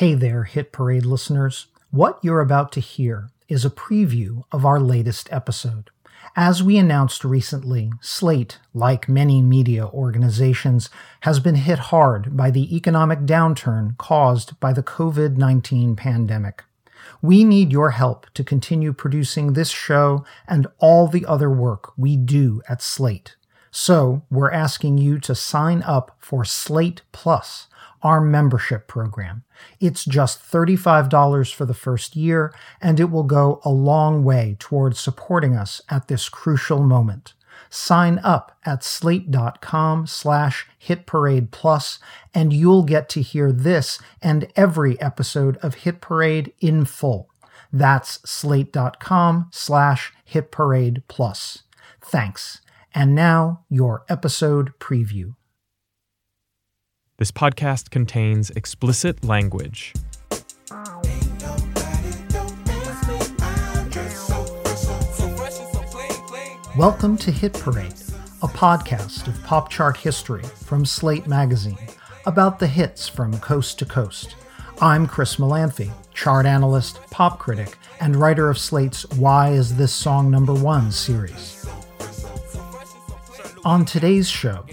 Hey there, Hit Parade listeners. What you're about to hear is a preview of our latest episode. As we announced recently, Slate, like many media organizations, has been hit hard by the economic downturn caused by the COVID 19 pandemic. We need your help to continue producing this show and all the other work we do at Slate. So, we're asking you to sign up for Slate Plus our membership program. It's just $35 for the first year, and it will go a long way towards supporting us at this crucial moment. Sign up at slate.com slash hitparade plus, and you'll get to hear this and every episode of Hit Parade in full. That's slate.com slash hitparade plus. Thanks. And now, your episode preview. This podcast contains explicit language. Welcome to Hit Parade, a podcast of pop chart history from Slate Magazine about the hits from coast to coast. I'm Chris Molanphy, chart analyst, pop critic, and writer of Slate's Why Is This Song Number One series. On today's show,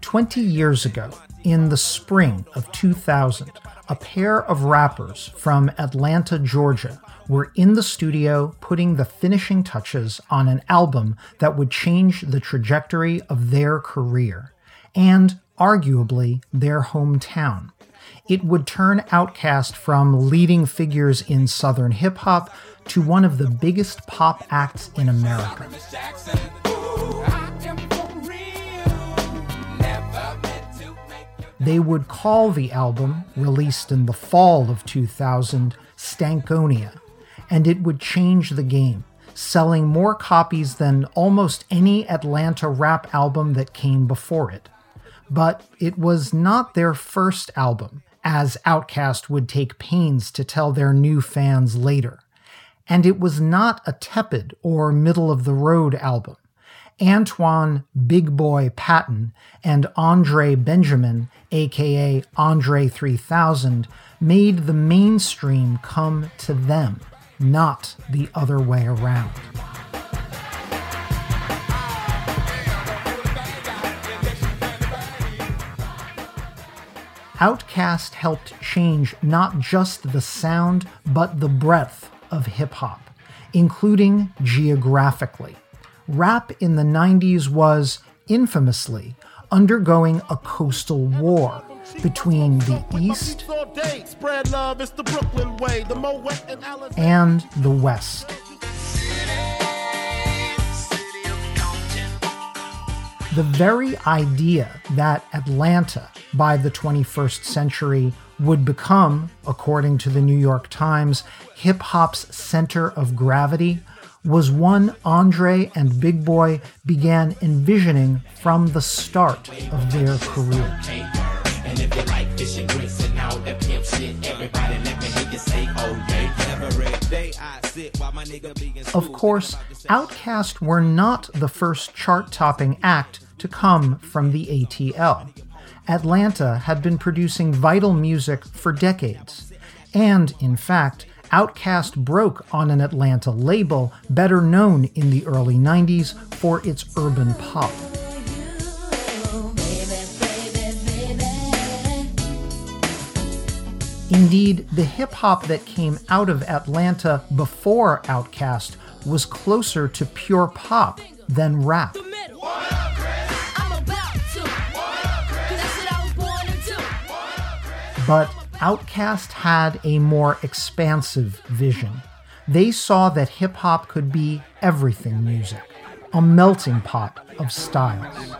20 years ago, in the spring of 2000, a pair of rappers from Atlanta, Georgia, were in the studio putting the finishing touches on an album that would change the trajectory of their career and, arguably, their hometown. It would turn OutKast from leading figures in Southern hip hop to one of the biggest pop acts in America. They would call the album, released in the fall of 2000, Stankonia, and it would change the game, selling more copies than almost any Atlanta rap album that came before it. But it was not their first album, as OutKast would take pains to tell their new fans later. And it was not a tepid or middle of the road album. Antwan Big Boy Patton and Andre Benjamin, aka Andre 3000, made the mainstream come to them, not the other way around. OutKast helped change not just the sound, but the breadth of hip hop, including geographically rap in the 90s was infamously undergoing a coastal war between the East and the West. The very idea that Atlanta by the 21st century would become, according to the New York Times, hip hop's center of gravity was one Andre and Big Boy began envisioning from the start of their career. Of course, OutKast were not the first chart topping act to come from the ATL. Atlanta had been producing vital music for decades. And, in fact, OutKast broke on an Atlanta label better known in the early 90s for its urban pop. Indeed, the hip hop that came out of Atlanta before OutKast was closer to pure pop than rap. But OutKast had a more expansive vision. They saw that hip hop could be everything music, a melting pot of styles.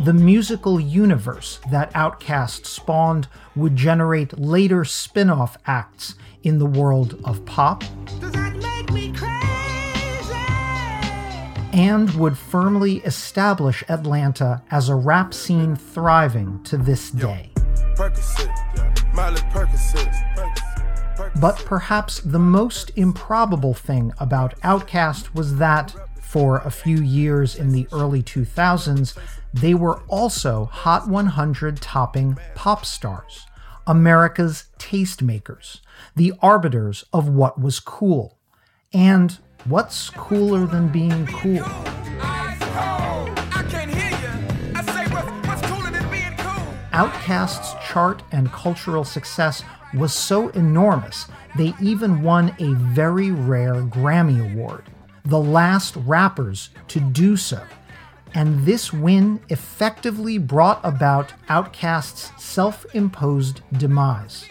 The musical universe that OutKast spawned would generate later spin off acts in the world of pop and would firmly establish Atlanta as a rap scene thriving to this day. But perhaps the most improbable thing about OutKast was that, for a few years in the early 2000s, they were also Hot 100 topping pop stars, America's tastemakers, the arbiters of what was cool. And what's cooler than being cool? OutKast's chart and cultural success was so enormous, they even won a very rare Grammy Award, the last rappers to do so. And this win effectively brought about OutKast's self imposed demise.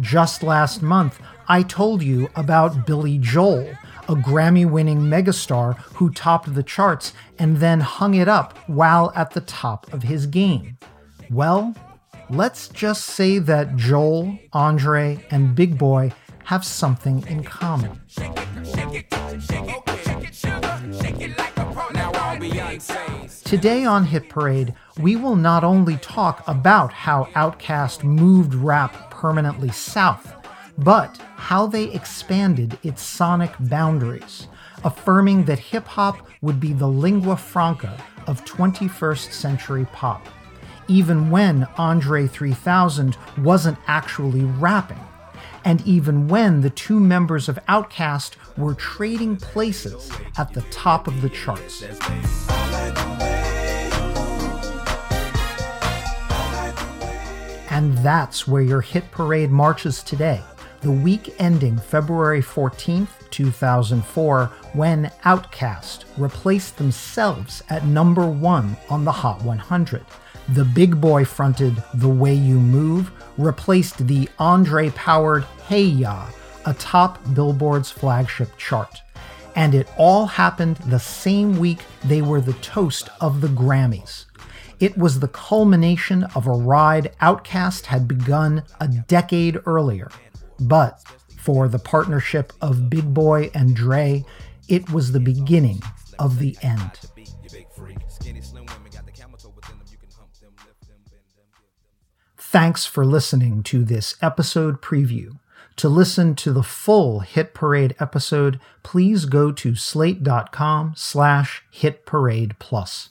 Just last month, I told you about Billy Joel, a Grammy winning megastar who topped the charts and then hung it up while at the top of his game. Well, let's just say that Joel, Andre, and Big Boy have something in common. Today on Hit Parade, we will not only talk about how OutKast moved rap permanently south, but how they expanded its sonic boundaries, affirming that hip hop would be the lingua franca of 21st century pop, even when Andre 3000 wasn't actually rapping and even when the two members of OutKast were trading places at the top of the charts. And that's where your hit parade marches today, the week ending February 14th, 2004, when OutKast replaced themselves at number one on the Hot 100. The Big Boy fronted The Way You Move replaced the Andre powered Hey Ya atop Billboard's flagship chart. And it all happened the same week they were the toast of the Grammys. It was the culmination of a ride OutKast had begun a decade earlier. But for the partnership of Big Boy and Dre, it was the beginning of the end. Thanks for listening to this episode preview. To listen to the full Hit Parade episode, please go to slate.com slash hit parade plus.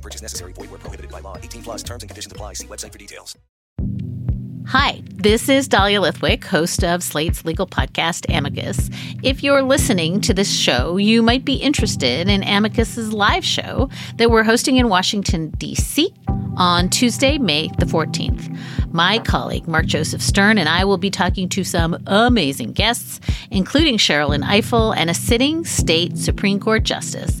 Purchase necessary. Void where prohibited by law. 18 plus terms and conditions apply. See website for details. Hi, this is Dahlia Lithwick, host of Slate's legal podcast, Amicus. If you're listening to this show, you might be interested in Amicus's live show that we're hosting in Washington, D.C on Tuesday, May the 14th. My colleague, Mark Joseph Stern, and I will be talking to some amazing guests, including Sherrilyn Ifill and a sitting state Supreme Court justice,